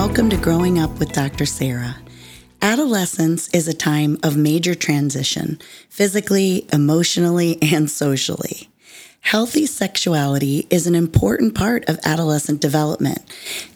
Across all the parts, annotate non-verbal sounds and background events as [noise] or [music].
Welcome to Growing Up with Dr. Sarah. Adolescence is a time of major transition, physically, emotionally, and socially. Healthy sexuality is an important part of adolescent development.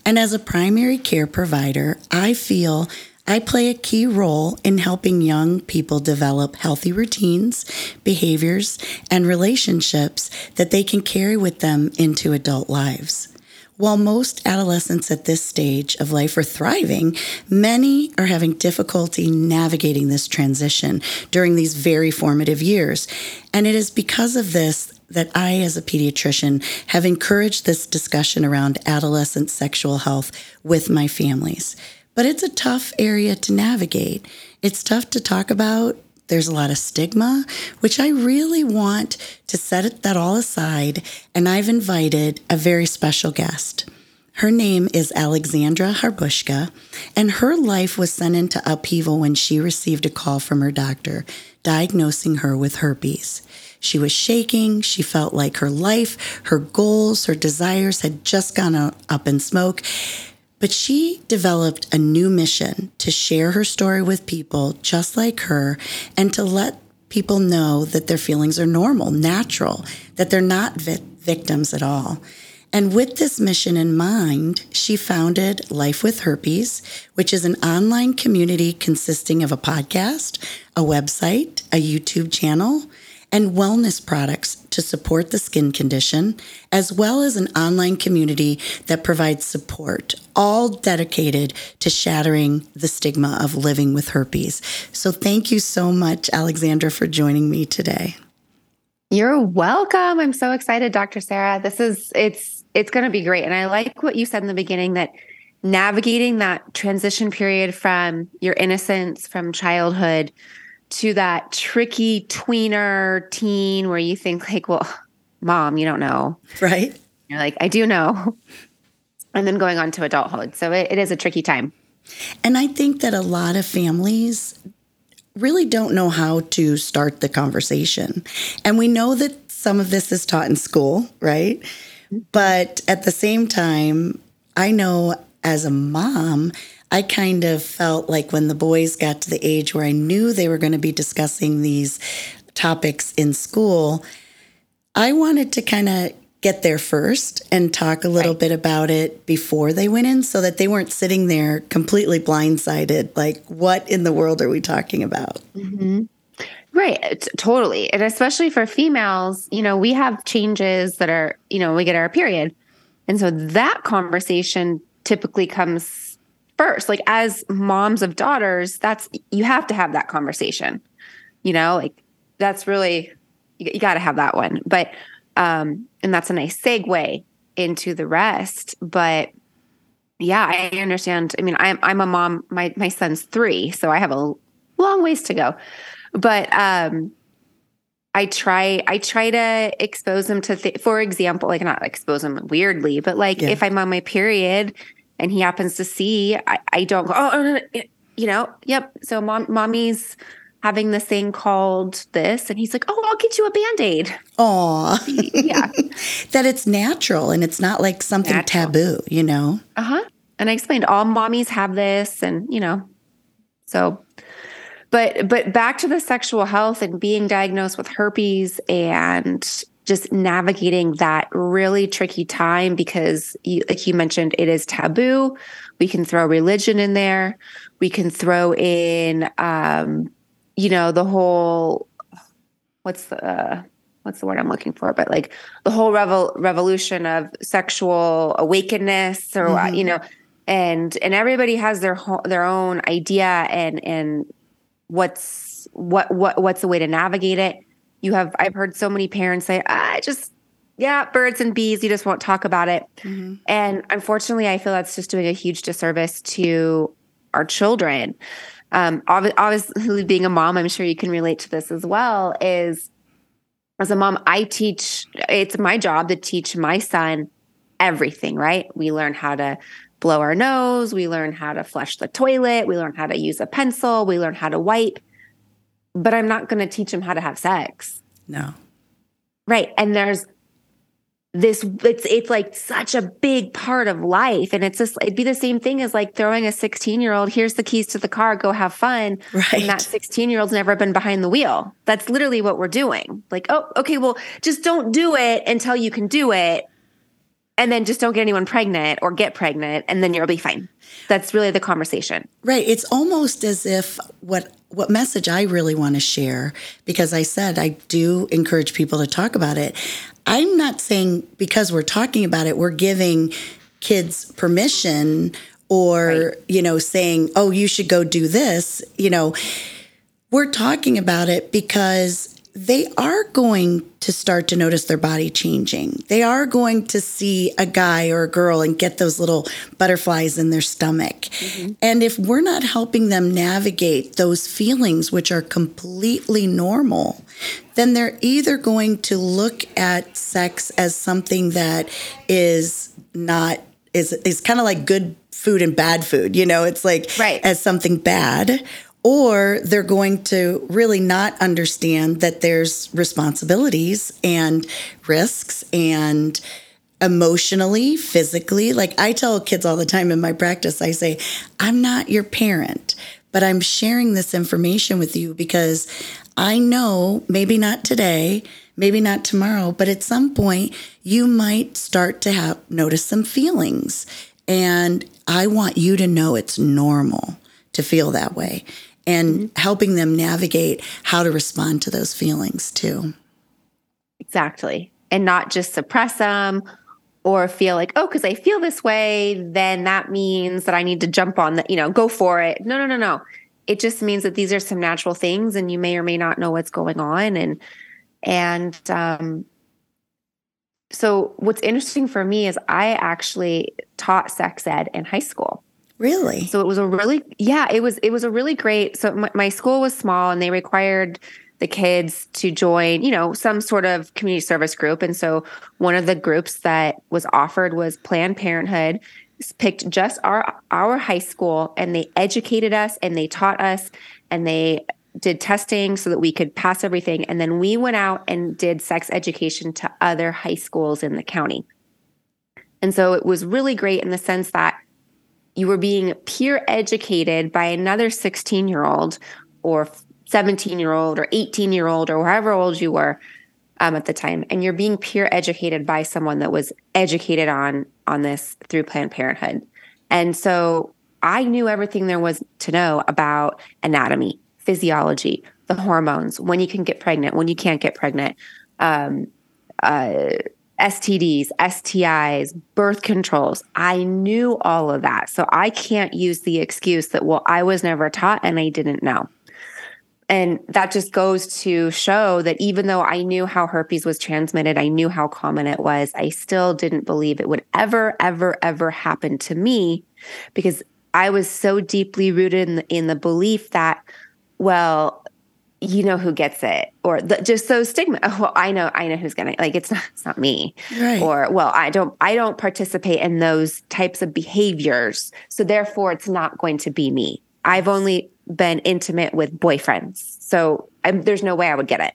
And as a primary care provider, I feel I play a key role in helping young people develop healthy routines, behaviors, and relationships that they can carry with them into adult lives. While most adolescents at this stage of life are thriving, many are having difficulty navigating this transition during these very formative years. And it is because of this that I, as a pediatrician, have encouraged this discussion around adolescent sexual health with my families. But it's a tough area to navigate. It's tough to talk about there's a lot of stigma, which I really want to set that all aside. And I've invited a very special guest. Her name is Alexandra Harbushka, and her life was sent into upheaval when she received a call from her doctor diagnosing her with herpes. She was shaking. She felt like her life, her goals, her desires had just gone up in smoke. But she developed a new mission to share her story with people just like her and to let people know that their feelings are normal, natural, that they're not vi- victims at all. And with this mission in mind, she founded Life with Herpes, which is an online community consisting of a podcast, a website, a YouTube channel, and wellness products to support the skin condition, as well as an online community that provides support, all dedicated to shattering the stigma of living with herpes. So, thank you so much, Alexandra, for joining me today. You're welcome. I'm so excited, Dr. Sarah. This is it's it's going to be great. And I like what you said in the beginning that navigating that transition period from your innocence from childhood to that tricky tweener teen where you think like, well, mom, you don't know. Right. You're like, I do know. [laughs] And then going on to adulthood. So it, it is a tricky time. And I think that a lot of families really don't know how to start the conversation. And we know that some of this is taught in school, right? Mm-hmm. But at the same time, I know as a mom, I kind of felt like when the boys got to the age where I knew they were going to be discussing these topics in school, I wanted to kind of get there first and talk a little right. bit about it before they went in so that they weren't sitting there completely blindsided like what in the world are we talking about mm-hmm. right totally and especially for females you know we have changes that are you know we get our period and so that conversation typically comes first. Like as moms of daughters that's you have to have that conversation you know like that's really you, you got to have that one. But um and that's a nice segue into the rest but yeah i understand. I mean i'm i'm a mom my my son's 3 so i have a long ways to go. But um I try I try to expose them to th- for example like not expose them weirdly but like yeah. if I'm on my period and he happens to see, I, I don't go, oh, you know, yep. So mom, mommy's having this thing called this. And he's like, oh, I'll get you a band aid. Aw. yeah. [laughs] that it's natural and it's not like something natural. taboo, you know? Uh huh. And I explained all mommies have this and, you know, so but but back to the sexual health and being diagnosed with herpes and just navigating that really tricky time because you, like you mentioned it is taboo. We can throw religion in there. We can throw in um you know the whole what's the uh, what's the word i'm looking for? But like the whole revel- revolution of sexual awakeness or mm-hmm. you know and and everybody has their ho- their own idea and and what's what what what's the way to navigate it you have i've heard so many parents say i just yeah, birds and bees, you just won't talk about it. Mm-hmm. And unfortunately, I feel that's just doing a huge disservice to our children. Um, obviously, [laughs] being a mom, I'm sure you can relate to this as well. Is as a mom, I teach, it's my job to teach my son everything, right? We learn how to blow our nose, we learn how to flush the toilet, we learn how to use a pencil, we learn how to wipe. But I'm not going to teach him how to have sex. No. Right. And there's this it's it's like such a big part of life and it's just it'd be the same thing as like throwing a 16 year old here's the keys to the car go have fun right. and that 16 year old's never been behind the wheel that's literally what we're doing like oh okay well just don't do it until you can do it and then just don't get anyone pregnant or get pregnant and then you'll be fine that's really the conversation right it's almost as if what what message I really want to share because I said I do encourage people to talk about it. I'm not saying because we're talking about it, we're giving kids permission or, right. you know, saying, oh, you should go do this. You know, we're talking about it because they are going to start to notice their body changing. They are going to see a guy or a girl and get those little butterflies in their stomach. Mm-hmm. And if we're not helping them navigate those feelings, which are completely normal, then they're either going to look at sex as something that is not is is kind of like good food and bad food. You know, it's like right. as something bad, or they're going to really not understand that there's responsibilities and risks and emotionally, physically. Like I tell kids all the time in my practice, I say, I'm not your parent, but I'm sharing this information with you because I know maybe not today, maybe not tomorrow, but at some point you might start to have notice some feelings. And I want you to know it's normal to feel that way and mm-hmm. helping them navigate how to respond to those feelings too. Exactly. And not just suppress them or feel like, oh, because I feel this way, then that means that I need to jump on the, you know, go for it. No, no, no, no. It just means that these are some natural things and you may or may not know what's going on. And, and, um, so what's interesting for me is I actually taught sex ed in high school. Really? So it was a really yeah, it was it was a really great. So my, my school was small and they required the kids to join, you know, some sort of community service group. And so one of the groups that was offered was Planned Parenthood picked just our our high school and they educated us and they taught us and they did testing so that we could pass everything and then we went out and did sex education to other high schools in the county. And so it was really great in the sense that you were being peer educated by another 16 year old or 17 year old or 18 year old or however old you were um, at the time and you're being peer educated by someone that was educated on on this through planned parenthood. And so i knew everything there was to know about anatomy physiology the hormones when you can get pregnant when you can't get pregnant um, uh, STDs, STIs, birth controls. I knew all of that. So I can't use the excuse that, well, I was never taught and I didn't know. And that just goes to show that even though I knew how herpes was transmitted, I knew how common it was, I still didn't believe it would ever, ever, ever happen to me because I was so deeply rooted in the, in the belief that, well, you know who gets it or the, just so stigma. Oh, well i know i know who's gonna like it's not it's not me. Right. or well i don't i don't participate in those types of behaviors. So therefore it's not going to be me. I've only been intimate with boyfriends. So I'm, there's no way i would get it.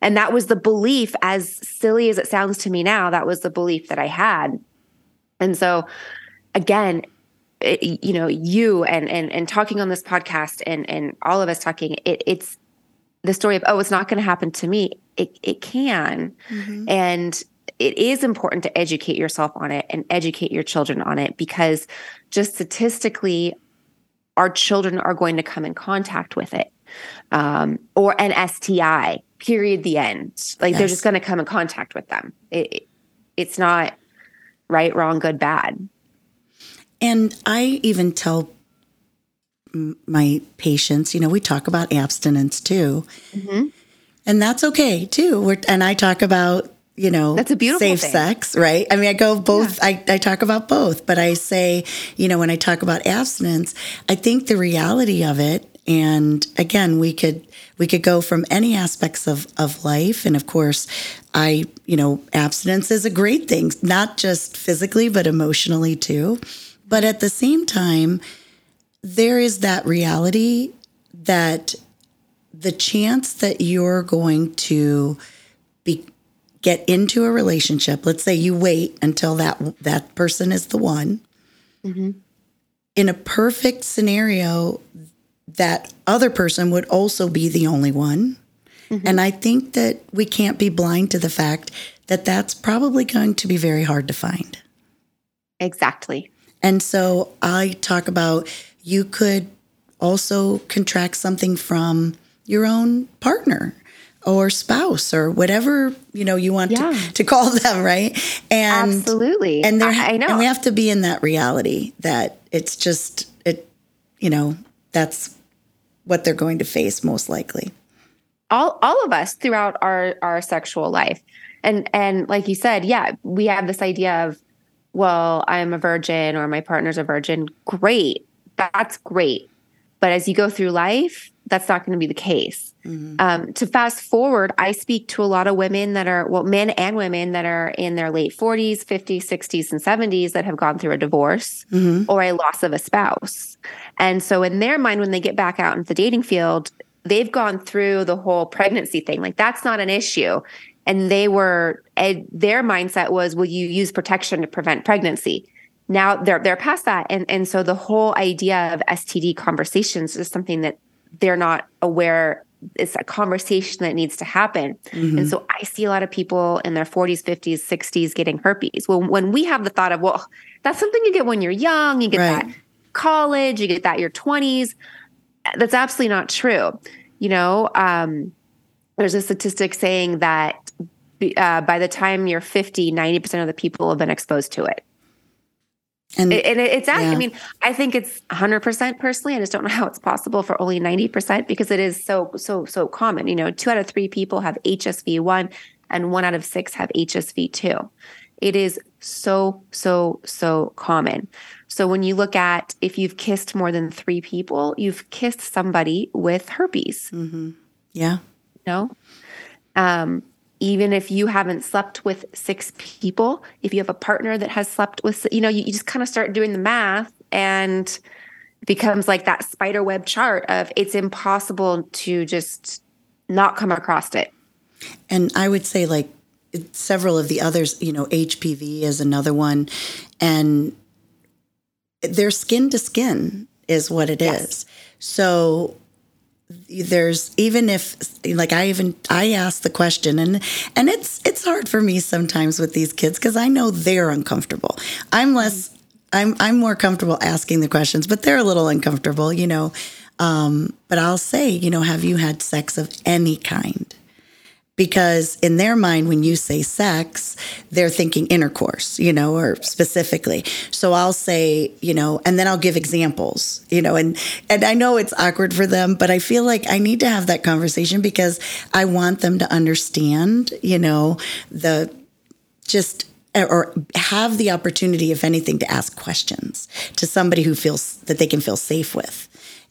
And that was the belief as silly as it sounds to me now that was the belief that i had. And so again it, you know you and and and talking on this podcast and and all of us talking it, it's the story of oh it's not going to happen to me. It it can. Mm-hmm. and it is important to educate yourself on it and educate your children on it because just statistically our children are going to come in contact with it um, or an sti period the end. Like yes. they're just going to come in contact with them. It, it, it's not right wrong good bad. And i even tell my patients, you know, we talk about abstinence too. Mm-hmm. And that's okay too. We're, and I talk about you know, That's a beautiful safe thing. sex, right? I mean, I go both, I, I talk about both, but I say, you know, when I talk about abstinence, I think the reality of it, and again, we could, we could go from any aspects of, of life. And of course, I, you know, abstinence is a great thing, not just physically, but emotionally too. But at the same time, there is that reality that the chance that you're going to be get into a relationship let's say you wait until that that person is the one. Mm-hmm. In a perfect scenario that other person would also be the only one. Mm-hmm. And i think that we can't be blind to the fact that that's probably going to be very hard to find. Exactly. and so I talk about you could also contract something from your own partner or spouse or whatever you know you want Yeah. to, to call them, right? And Absolutely. and there I, I know. and we have to be in that reality that it's just it you know that's what they're going to face most likely. all all of us throughout our our sexual life and and like you said yeah we have this idea of well i'm a virgin or my partner's a virgin great that's great. But as you go through life that's not going to be the case. Um, to fast forward i speak to a lot of women that are well men and women that are in their late 40s 50s 60s and 70s that have gone through a divorce or a loss of a spouse. And so in their mind when they get back out into the dating field they've gone through the whole pregnancy thing. Like that's not an issue. And they were and their mindset was will you use protection to prevent pregnancy now they're they're past that and and so the whole idea of STD conversations is something that they're not aware it's a conversation that needs to happen and so I see a lot of people in their 40s 50s 60s getting herpes well when we have the thought of well that's something you get when you're young you get Right. that college you get that your 20s that's absolutely not true. You know, um, there's a statistic saying that uh, by the time you're 50, 90% of the people have been exposed to it. And And it's actually, Yeah. I mean, I think it's 100% personally. I just don't know how it's possible for only 90% because it is so, so, so common. You know, two out of three people have HSV1 and one out of six have HSV2. It is so, so, so common. So when you look at if you've kissed more than three people, you've kissed somebody with herpes yeah. no. Um, even if you haven't slept with six people, if you have a partner that has slept with, you know, you, you just kind of start doing the math and it becomes like that spider web chart of it's impossible to just not come across it. And I would say, like, several of the others, you know, HPV is another one. And they're skin to skin, is what it is. Yes. So there's even if like I even I ask the question and and it's it's hard for me sometimes with these kids because I know they're uncomfortable. I'm less I'm I'm more comfortable asking the questions, but they're a little uncomfortable, you know. Um, but I'll say, you know, have you had sex of any kind? Because in their mind when you say sex they're thinking intercourse you know or specifically. So i'll say you know and then i'll give examples you know and and i know it's awkward for them but i feel like i need to have that conversation because i want them to understand you know the just eh, or have the opportunity if anything to ask questions to somebody who feels that they can feel safe with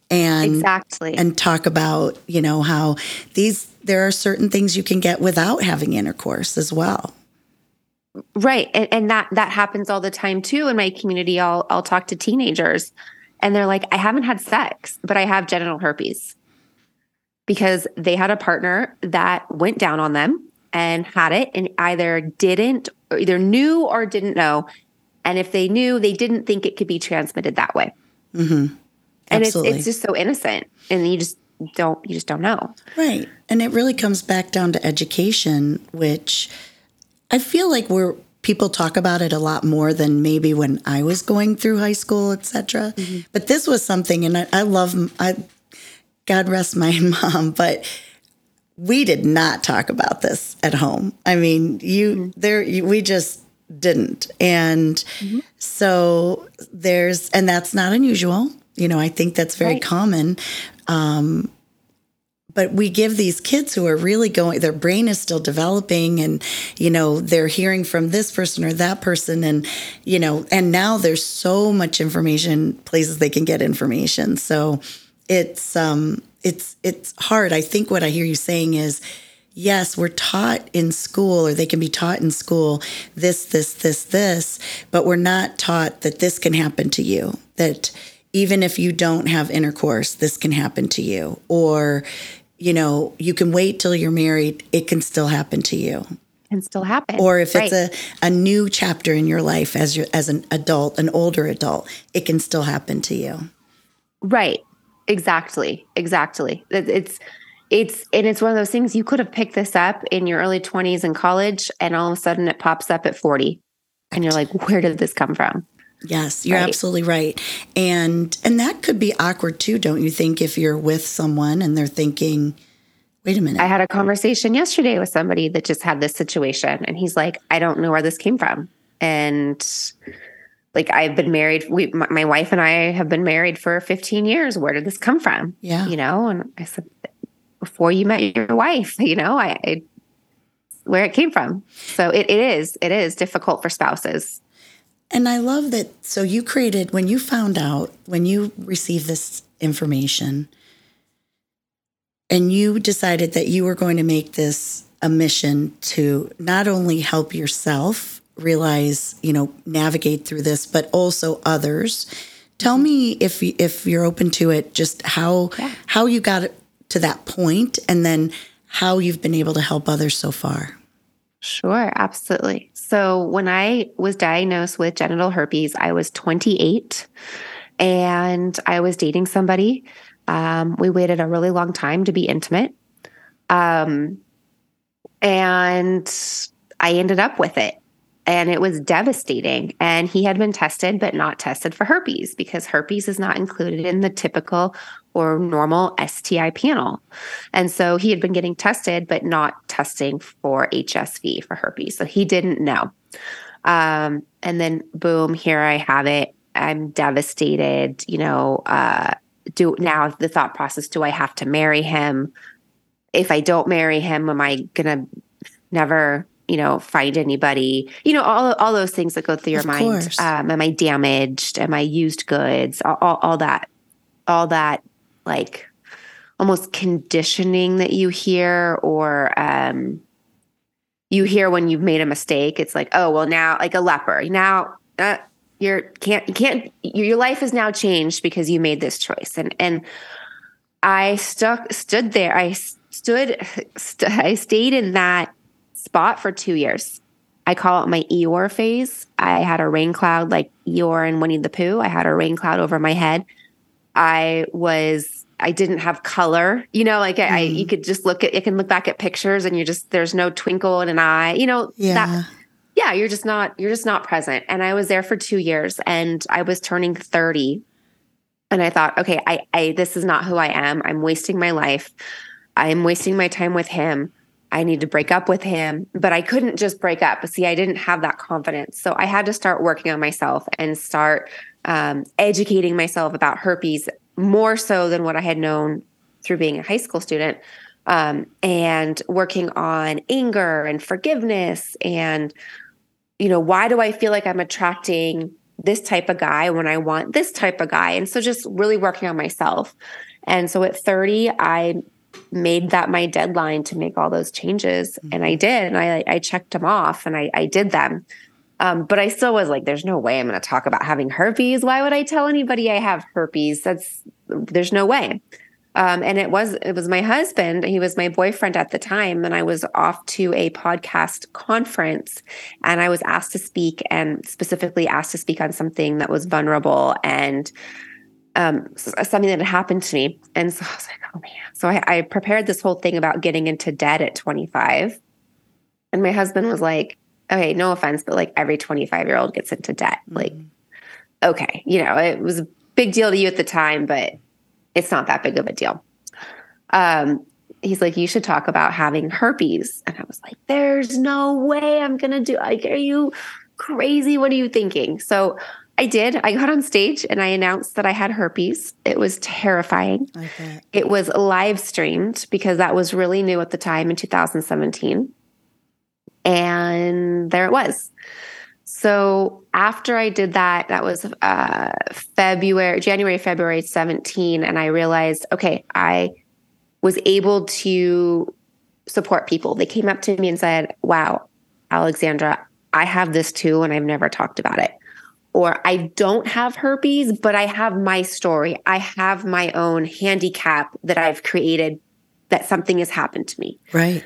and Exactly. and talk about you know how these there are certain things you can get without having intercourse as well Right. And, and that that happens all the time too in my community. I'll I'll talk to teenagers and they're like, I haven't had sex, but I have genital herpes. Because they had a partner that went down on them and had it and either didn't or either knew or didn't know. And if they knew, they didn't think it could be transmitted that way. Mm-hmm. And it's it's just so innocent. And you just don't you just don't know. right and it really comes back down to education which i feel like we're people talk about it a lot more than maybe when i was going through high school etc mm-hmm. but this was something and I, I love i god rest my [laughs] mom but we did not talk about this at home. I mean, you mm-hmm. there you, we just didn't. And mm-hmm. so there's and that's not unusual. You know, I think that's very Right. common. Um but we give these kids who are really going their brain is still developing and you know they're hearing from this person or that person and you know and now there's so much information places they can get information so it's um it's it's hard i think what i hear you saying is yes we're taught in school or they can be taught in school this this this this but we're not taught that this can happen to you that even if you don't have intercourse, this can happen to you. Or, you know, you can wait till you're married, it can still happen to you. Can still happen. Or if right. it's a, a new chapter in your life as you as an adult, an older adult, it can still happen to you. Right. Exactly. Exactly. It's it's and it's one of those things you could have picked this up in your early 20s in college and all of a sudden it pops up at 40 and you're like where did this come from Yes, you're right. absolutely right. And and that could be awkward too, don't you think if you're with someone and they're thinking, "Wait a minute." I had a conversation yesterday with somebody that just had this situation and he's like, "I don't know where this came from." And like I've been married we my, my wife and I have been married for 15 years. Where did this come from? Yeah. You know, and I said before you met your wife, [laughs] you know, I, I where it came from. So it, it is, it is difficult for spouses and I love that. So you created, when you found out, when you received this information, and you decided that you were going to make this a mission to not only help yourself realize, you know, navigate through this, but also others. Tell me if if you're open to it, just how yeah. how you got to that point, and then how you've been able to help others so far. Sure, absolutely. So, when I was diagnosed with genital herpes, I was 28 and I was dating somebody. Um, we waited a really long time to be intimate. Um, and I ended up with it and it was devastating. And he had been tested, but not tested for herpes because herpes is not included in the typical or normal STI panel. And so he had been getting tested, but not testing for HSV for herpes. So he didn't know. Um, and then boom, here I have it. I'm devastated. You know, uh, do now the thought process do I have to marry him? If I don't marry him, am I gonna never you know, find anybody, you know, all, all those things that go through your of mind. Um, am I damaged? Am I used goods? All, all, all that, all that like almost conditioning that you hear or, um, you hear when you've made a mistake. It's like, oh, well now like a leper now, uh, you're can't, you can't, your life has now changed because you made this choice. And, and I stuck, stood there. I stood, st- I stayed in that spot for two years. I call it my Eeyore phase. I had a rain cloud like Eeyore and Winnie the Pooh. I had a rain cloud over my head. I was, I didn't have color, you know, like mm. I, you could just look at, you can look back at pictures and you're just, there's no twinkle in an eye, you know, yeah. that, yeah, you're just not, you're just not present. And I was there for two years and I was turning 30 and I thought, okay, I, I, this is not who I am. I'm wasting my life. I'm wasting my time with him. I need to break up with him, but I couldn't just break up. But see, I didn't have that confidence. So I had to start working on myself and start um, educating myself about herpes more so than what I had known through being a high school student. Um, and working on anger and forgiveness and you know why do i feel like i'm attracting this type of guy when i want this type of guy and so just really working on myself and so at 30 i made that my deadline to make all those changes. Mm-hmm. And I did. And I, I checked them off and I, I did them. Um, but I still was like, there's no way I'm going to talk about having herpes. Why would I tell anybody I have herpes? That's, there's no way. Um, and it was, it was my husband. He was my boyfriend at the time. And I was off to a podcast conference and I was asked to speak and specifically asked to speak on something that was vulnerable and, um, something that had happened to me. And so I was like, oh man. So I, I prepared this whole thing about getting into debt at 25. And my husband was like, okay, no offense, but like every 25 year old gets into debt. Mm-hmm. Like, okay, you know, it was a big deal to you at the time, but it's not that big of a deal. Um, he's like, you should talk about having herpes. And I was like, there's no way I'm going to do, like, are you crazy? What are you thinking? So I did. I got on stage and I announced that I had herpes. It was terrifying. It was live streamed because that was really new at the time in 2017. And there it was. So after I did that, that was uh, February, January, February 17. And I realized, okay, I was able to support people. They came up to me and said, wow, Alexandra, I have this too, and I've never talked about it. Or I don't have herpes, but I have my story. I have my own handicap that I've created that something has happened to me. Right.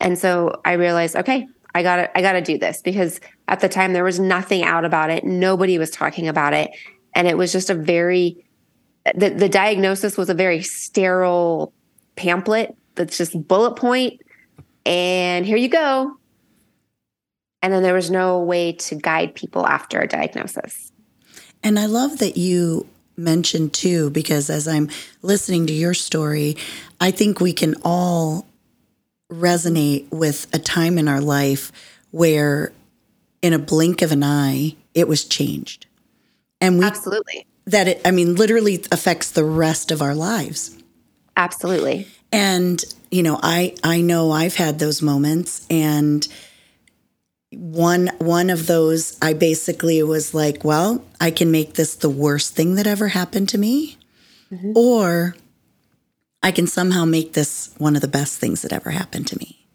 And so I realized, okay, I got to I got to do this because at the time there was nothing out about it. Nobody was talking about it, and it was just a very the the diagnosis was a very sterile pamphlet that's just bullet point and here you go. And then there was no way to guide people after a diagnosis. And I love that you mentioned too, because as I'm listening to your story, I think we can all resonate with a time in our life where in a blink of an eye it was changed. And we absolutely. that it i mean literally affects the rest of our lives. Absolutely. And you know i i know i've had those moments and one one of those i basically was like well i can make this the worst thing that ever happened to me mm-hmm. or I can somehow make this one of the best things that ever happened to me.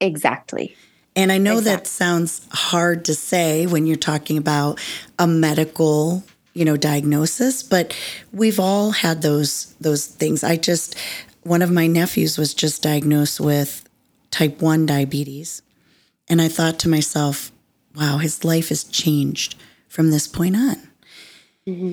Exactly. And I know exactly. that sounds hard to say when you're talking about a medical, you know, diagnosis, but we've all had those those things. I just one of my nephews was just diagnosed with type 1 diabetes. And I thought to myself, wow, his life has changed from this point on. Mm-hmm.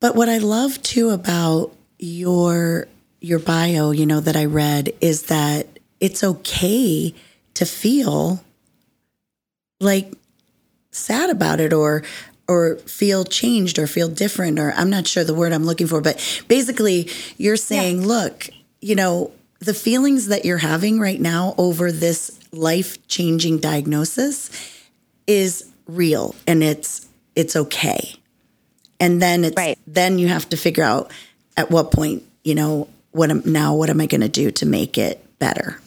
But what I love too about your your bio, you know, that I read is that it's okay to feel like sad about it or or feel changed or feel different or I'm not sure the word I'm looking for, but basically you're saying, yeah. look, you know, the feelings that you're having right now over this life-changing diagnosis is real and it's it's okay. And then it's right. then you have to figure out at what point, you know, what am now what am I going to do to make it better?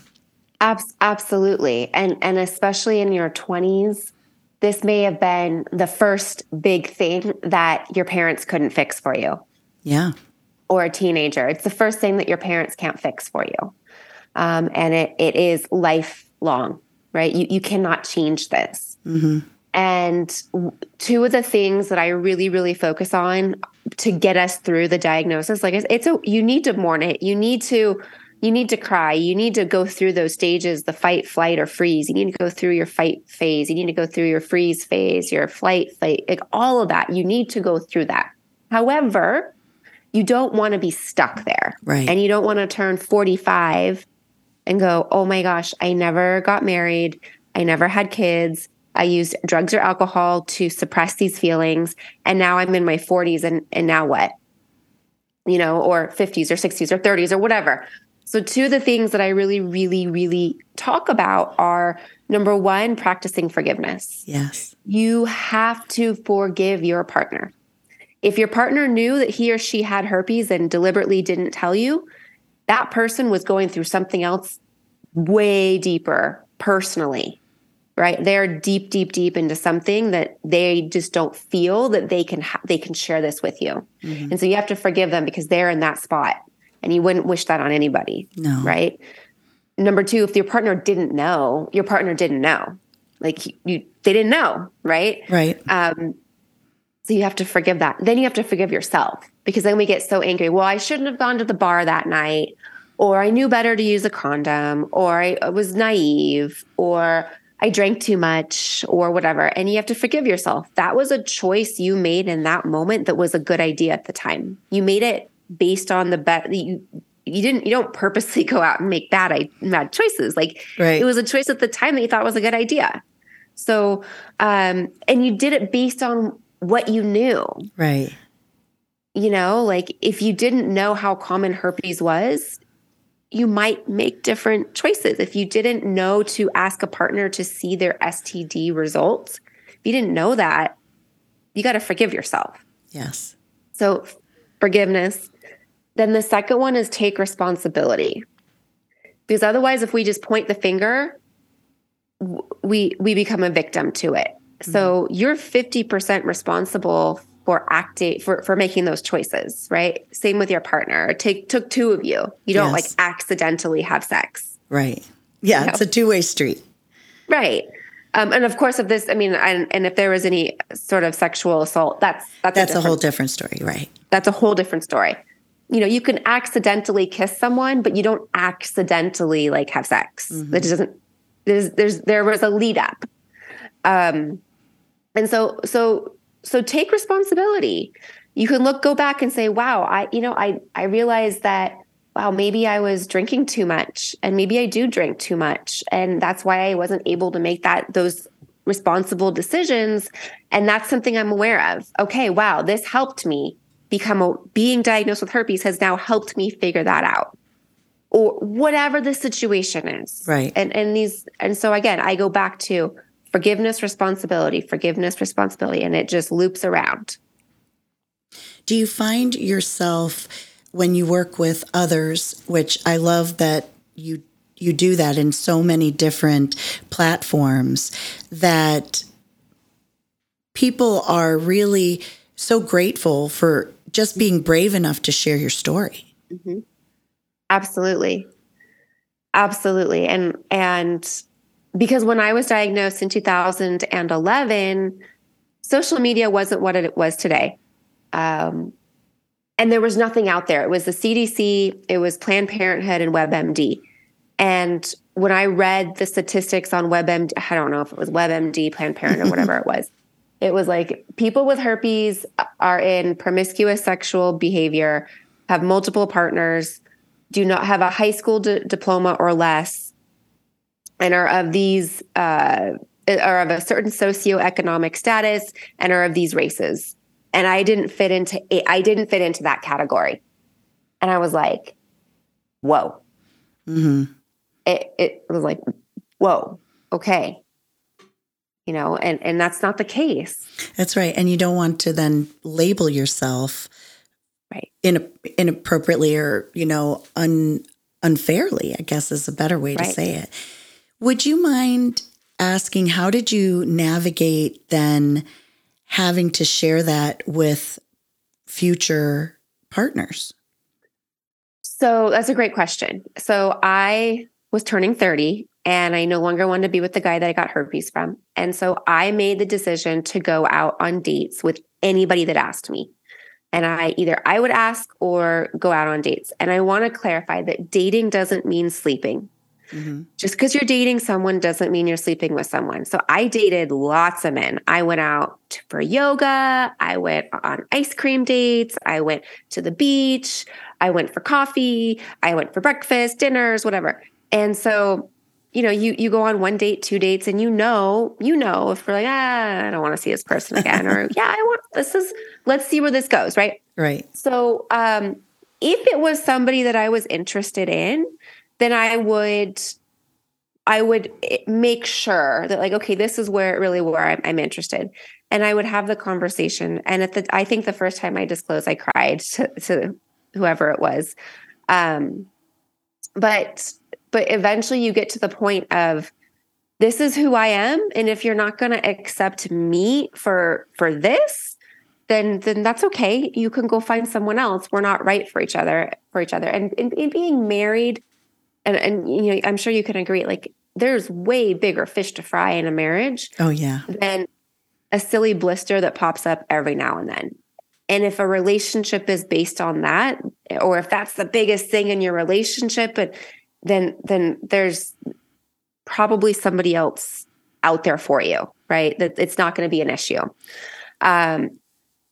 absolutely. And and especially in your 20s, this may have been the first big thing that your parents couldn't fix for you. Yeah. Or a teenager. It's the first thing that your parents can't fix for you. Um, and it, it is lifelong, right? You, you cannot change this. Mm-hmm. And two of the things that I really, really focus on to get us through the diagnosis, like it's, it's a, you need to mourn it. You need to, you need to cry. You need to go through those stages, the fight, flight, or freeze. You need to go through your fight phase. You need to go through your freeze phase, your flight, fight, like all of that. You need to go through that. However, you don't want to be stuck there. Right. And you don't want to turn 45 and go, oh my gosh, I never got married. I never had kids. I used drugs or alcohol to suppress these feelings. And now I'm in my 40s and, and now what? You know, or 50s or 60s or 30s or whatever. So, two of the things that I really, really, really talk about are number one, practicing forgiveness. Yes. You have to forgive your partner. If your partner knew that he or she had herpes and deliberately didn't tell you, that person was going through something else way deeper personally right? They're deep deep deep into something that they just don't feel that they can ha- they can share this with you. Mm-hmm. and so you have to forgive them because they're in that spot and you wouldn't wish that on anybody no. right? Number two if your partner didn't know your partner didn't know. Like you they didn't know right? Right. Um so you have to forgive that. Then you have to forgive yourself because then we get so angry. Well i shouldn't have gone to the bar that night or i knew better to use a condom or i was naive or I drank too much or whatever. And you have to forgive yourself. That was a choice you made in that moment that was a good idea at the time. You made it based on the bet you you didn't you don't purposely [laughs] go out and make bad bad choices. Like right. it was a choice at the time that you thought was a good idea. So um and you did it based on what you knew. Right. You know, like if you didn't know how common herpes was, you might make different choices. If you didn't know to ask a partner to see their STD results, if you didn't know that, you got to forgive yourself. Yes. So forgiveness. Then the second one is take responsibility. Because otherwise, if we just point the finger, we we become a victim to it. Mm-hmm. So you're 50% responsible for acting for for making those choices, right? Same with your partner. Take took two of you. You don't yes. like accidentally have sex. Right. Yeah, you it's know? a two-way street. Right. Um, and of course, if this, I mean, and, and if there was any sort of sexual assault, that's that's that's a, a whole different story, right? That's a whole different story. You know, you can accidentally kiss someone, but you don't accidentally like have sex. Mm-hmm. That doesn't. There's there's there was a lead up, um, and so so so take responsibility. You can look go back and say, wow, I you know I I realized that wow, maybe I was drinking too much and maybe I do drink too much. And that's why I wasn't able to make that those responsible decisions. And that's something I'm aware of. Okay, wow, this helped me become a being diagnosed with herpes has now helped me figure that out. Or whatever the situation is. Right. And and these and so again, I go back to forgiveness, responsibility, forgiveness, responsibility, and it just loops around. Do you find yourself when you work with others, which I love that you you do that in so many different platforms that people are really so grateful for just being brave enough to share your story. Mm-hmm. Absolutely. Absolutely. And and because when I was diagnosed in 2011, social media wasn't what it was today. Um, and there was nothing out there. It was the CDC, it was Planned Parenthood, and WebMD. And when I read the statistics on WebMD, I don't know if it was WebMD, Planned Parenthood, whatever it was, [laughs] it was like people with herpes are in promiscuous sexual behavior, have multiple partners, do not have a high school d- diploma or less, and are of these uh, are of a certain socioeconomic status and are of these races and I didn't fit into I didn't fit into that category. And I was like, whoa. Mm-hmm. It it was like, whoa, okay. You know, and and that's not the case. That's right. And you don't want to then label yourself right in, inappropriately or, you know, un, unfairly, I guess is a better way right. to say it. Would you mind asking how did you navigate then having to share that with future partners? So that's a great question. So I was turning 30 and I no longer wanted to be with the guy that I got herpes from. And so I made the decision to go out on dates with anybody that asked me. And I either I would ask or go out on dates. And I want to clarify that dating doesn't mean sleeping. Mm-hmm. Just because you're dating someone doesn't mean you're sleeping with someone. So I dated lots of men. I went out for yoga. I went on ice cream dates. I went to the beach. I went for coffee. I went for breakfast, dinners, whatever. And so, you know, you you go on one date, two dates, and you know, you know, if we're like, ah, I don't want to see this person again, or [laughs] yeah, I want this is let's see where this goes, right? Right. So, um, if it was somebody that I was interested in, then I would I would eh, make sure that like okay this is where really where I'm, I'm, interested. And I would have the conversation. And at the I think the first time I disclosed I cried to, to whoever it was. Um but but eventually you get to the point of this is who I am. And if you're not going to accept me for for this then then that's okay. You can go find someone else. We're not right for each other for each other. And, and, and being married and and you know i'm sure you can agree like there's way bigger fish to fry in a marriage oh yeah. than a silly blister that pops up every now and then. And if a relationship is based on that or if that's the biggest thing in your relationship but then then there's probably somebody else out there for you right? That it's not going to be an issue. Um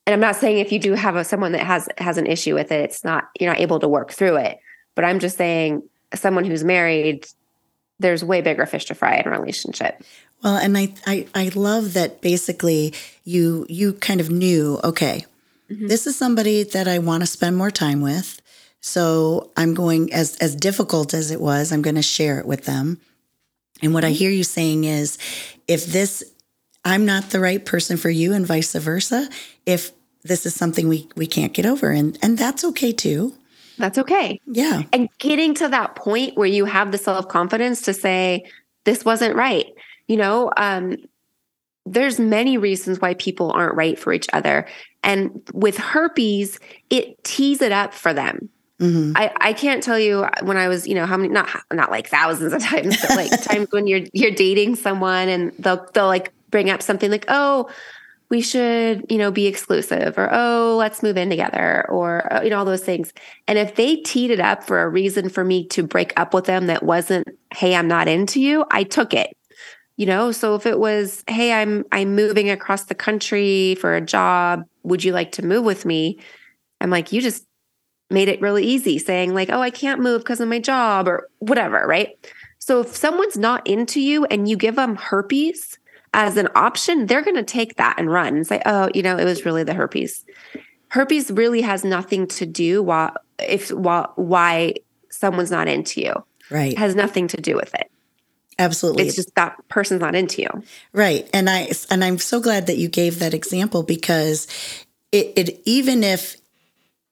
and i'm not saying if you do have a, someone that has has an issue with it it's not you're not able to work through it but i'm just saying someone who's married, there's way bigger fish to fry in a relationship. Well, and I, I, I love that basically you you kind of knew, okay, mm-hmm. this is somebody that I want to spend more time with. So I'm going as as difficult as it was, I'm going to share it with them. And what I mm-hmm. hear you saying is if this I'm not the right person for you and vice versa. If this is something we we can't get over and and that's okay too. That's okay. Yeah. And getting to that point where you have the self-confidence to say this wasn't right. You know, um there's many reasons why people aren't right for each other. And with herpes, it tees it up for them. Mm-hmm. I, I can't tell you when I was, you know, how many not not like thousands of times, but like [laughs] times when you're you're dating someone and they'll they'll like bring up something like, oh, we should, you know, be exclusive or, oh, let's move in together or, uh, you know, all those things. And if they teed it up for a reason for me to break up with them that wasn't, hey, I'm not into you, I took it. You know, so if it was, hey, I'm I'm moving across the country for a job, would you like to move with me? I'm like, you just made it really easy saying like, oh, I can't move because of my job or whatever, right? So if someone's not into you and you give them herpes, as an option, they're going to take that and run and say, "Oh, you know, it was really the herpes." Herpes really has nothing to do why if why, why someone's not into you. Right. It has nothing to do with it. Absolutely. It's just that person's not into you. Right. And I and I'm so glad that you gave that example because it, it even if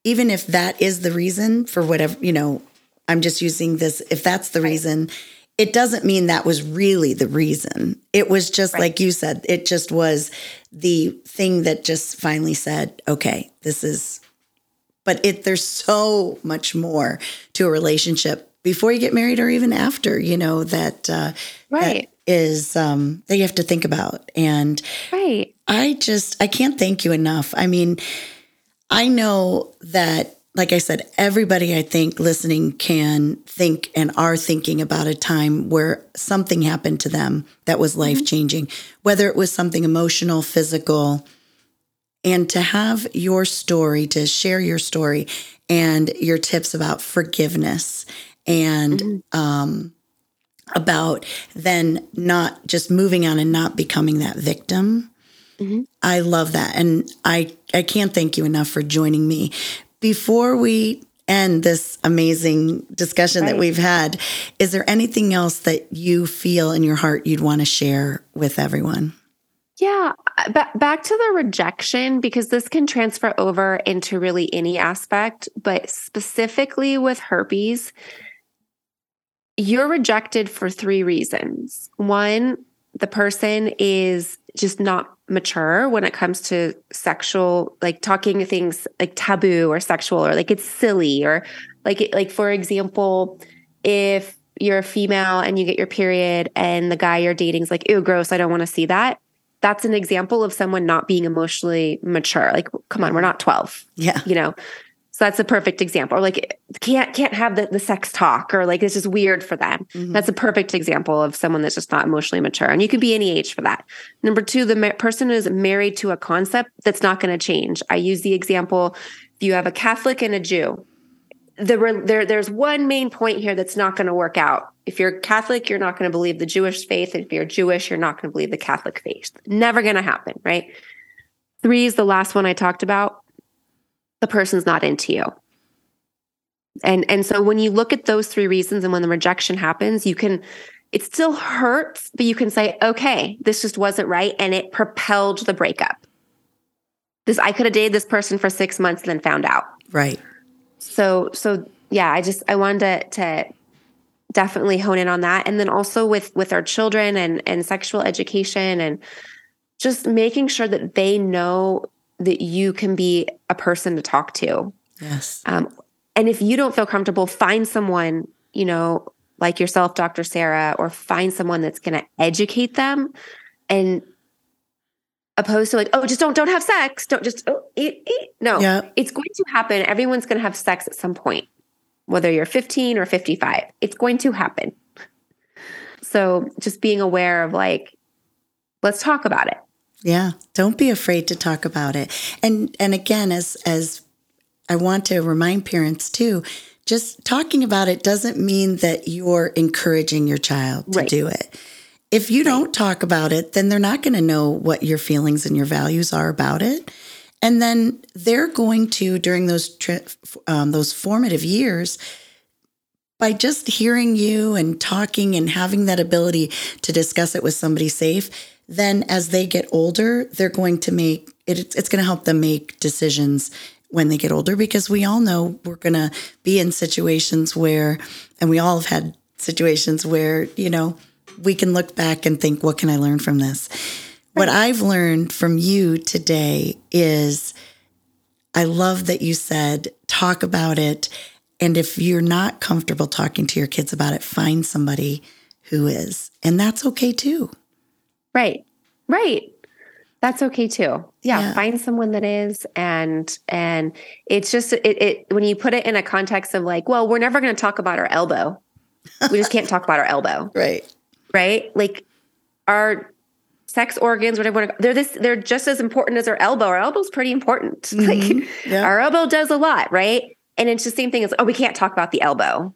even if that is the reason for whatever, you know, I'm just using this if that's the reason, it doesn't mean that was really the reason. It was just right. like you said, it just was the thing that just finally said, okay, this is but it there's so much more to a relationship before you get married or even after, you know, that uh right. That is um that you have to think about. And right. I just I can't thank you enough. I mean, I know that like I said, everybody I think listening can think and are thinking about a time where something happened to them that was life changing, mm-hmm. whether it was something emotional, physical. And to have your story, to share your story and your tips about forgiveness and mm-hmm. um, about then not just moving on and not becoming that victim. Mm-hmm. I love that. And I, I can't thank you enough for joining me before we end this amazing discussion right. that we've had, is there anything else that you feel in your heart you'd want to share with everyone? Yeah, b- back to the rejection, because this can transfer over into really any aspect, but specifically with herpes, you're rejected for three reasons. One, the person is just not mature when it comes to sexual like talking things like taboo or sexual or like it's silly or like like for example if you're a female and you get your period and the guy you're dating is like ew gross i don't want to see that that's an example of someone not being emotionally mature. Like come on we're not 12 yeah. you know so that's a perfect example. Or like can't can't have the, the sex talk or like it's just weird for them. Mm-hmm. That's a perfect example of someone that's just not emotionally mature. And you can be any age for that. Number two, the ma- person is married to a concept that's not going to change. I use the example: if you have a Catholic and a Jew, the there there's one main point here that's not going to work out. If you're Catholic, you're not going to believe the Jewish faith. If you're Jewish, you're not going to believe the Catholic faith. Never going to happen, right? Three is the last one I talked about the person's not into you. And and so when you look at those three reasons and when the rejection happens, you can it still hurts, but you can say, okay, this just wasn't right. And it propelled the breakup. This I could have dated this person for six months and then found out. Right. So so yeah, I just I wanted to to definitely hone in on that. And then also with with our children and and sexual education and just making sure that they know that you can be a person to talk to. Yes. Um, and if you don't feel comfortable, find someone, you know, like yourself, Dr. Sarah, or find someone that's going to educate them and opposed to like, oh, just don't, don't have sex. Don't just, oh, eat, eat. No, yeah. it's going to happen. Everyone's going to have sex at some point, whether you're 15 or 55, it's going to happen. So just being aware of like, let's talk about it. Yeah, don't be afraid to talk about it. And and again as as I want to remind parents too, just talking about it doesn't mean that you're encouraging your child to right. do it. If you right. don't talk about it, then they're not going to know what your feelings and your values are about it. And then they're going to during those tri- um, those formative years by just hearing you and talking and having that ability to discuss it with somebody safe, then as they get older, they're going to make it, it's going to help them make decisions when they get older because we all know we're going to be in situations where, and we all have had situations where, you know, we can look back and think, what can I learn from this? What I've learned from you today is I love that you said, talk about it. And if you're not comfortable talking to your kids about it, find somebody who is. And that's okay too. Right. Right. That's okay too. Yeah, yeah, find someone that is and and it's just it, it when you put it in a context of like, well, we're never going to talk about our elbow. We just can't talk about our elbow. [laughs] Right. Right? Like our sex organs, whatever, they're this, they're just as important as our elbow. Our elbow's pretty important. [laughs] Mm-hmm. Like yeah. our elbow does a lot, right? And it's the same thing as, oh, we can't talk about the elbow.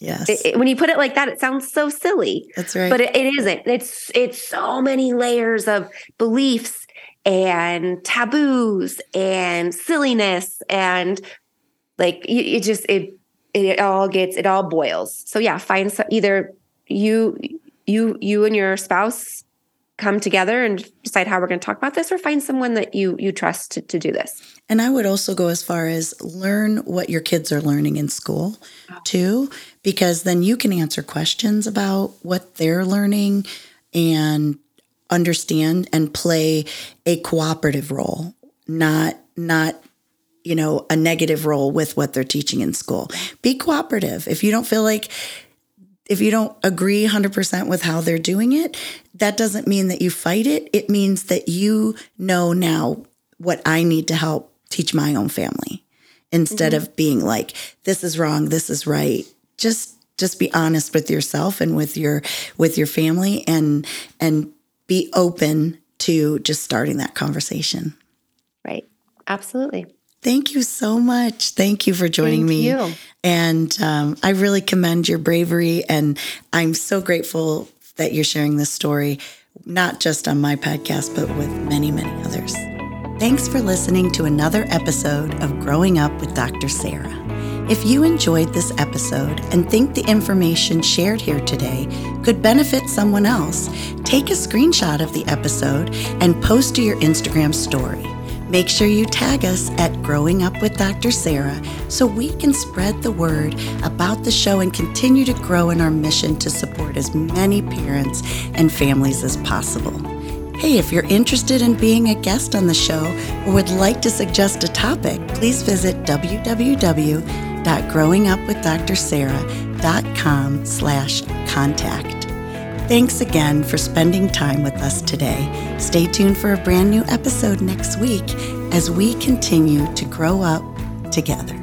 Yes. It, it, when you put it like that, it sounds so silly. That's right. But it, it isn't. It's it's so many layers of beliefs and taboos and silliness and like it, just it it all gets it all boils. So yeah, find some, either you you you and your spouse come together and decide how we're going to talk about this or find someone that you you trust to, to do this and i would also go as far as learn what your kids are learning in school too because then you can answer questions about what they're learning and understand and play a cooperative role not not you know a negative role with what they're teaching in school be cooperative if you don't feel like if you don't agree 100% with how they're doing it, that doesn't mean that you fight it. It means that you know now what I need to help teach my own family instead mm-hmm. of being like, this is wrong, this is right. Just just be honest with yourself and with your with your family and and be open to just starting that conversation. Right. Absolutely. Thank you so much. Thank you for joining Thank me. You. And um, I really commend your bravery. And I'm so grateful that you're sharing this story, not just on my podcast, but with many, many others. Thanks for listening to another episode of Growing Up with Dr. Sarah. If you enjoyed this episode and think the information shared here today could benefit someone else, take a screenshot of the episode and post to your Instagram story. Make sure you tag us at Growing Up with Dr. Sarah so we can spread the word about the show and continue to grow in our mission to support as many parents and families as possible. Hey, if you're interested in being a guest on the show or would like to suggest a topic, please visit www.growingupwithdrsarah.com slash contact. Thanks again for spending time with us today. Stay tuned for a brand new episode next week as we continue to grow up together.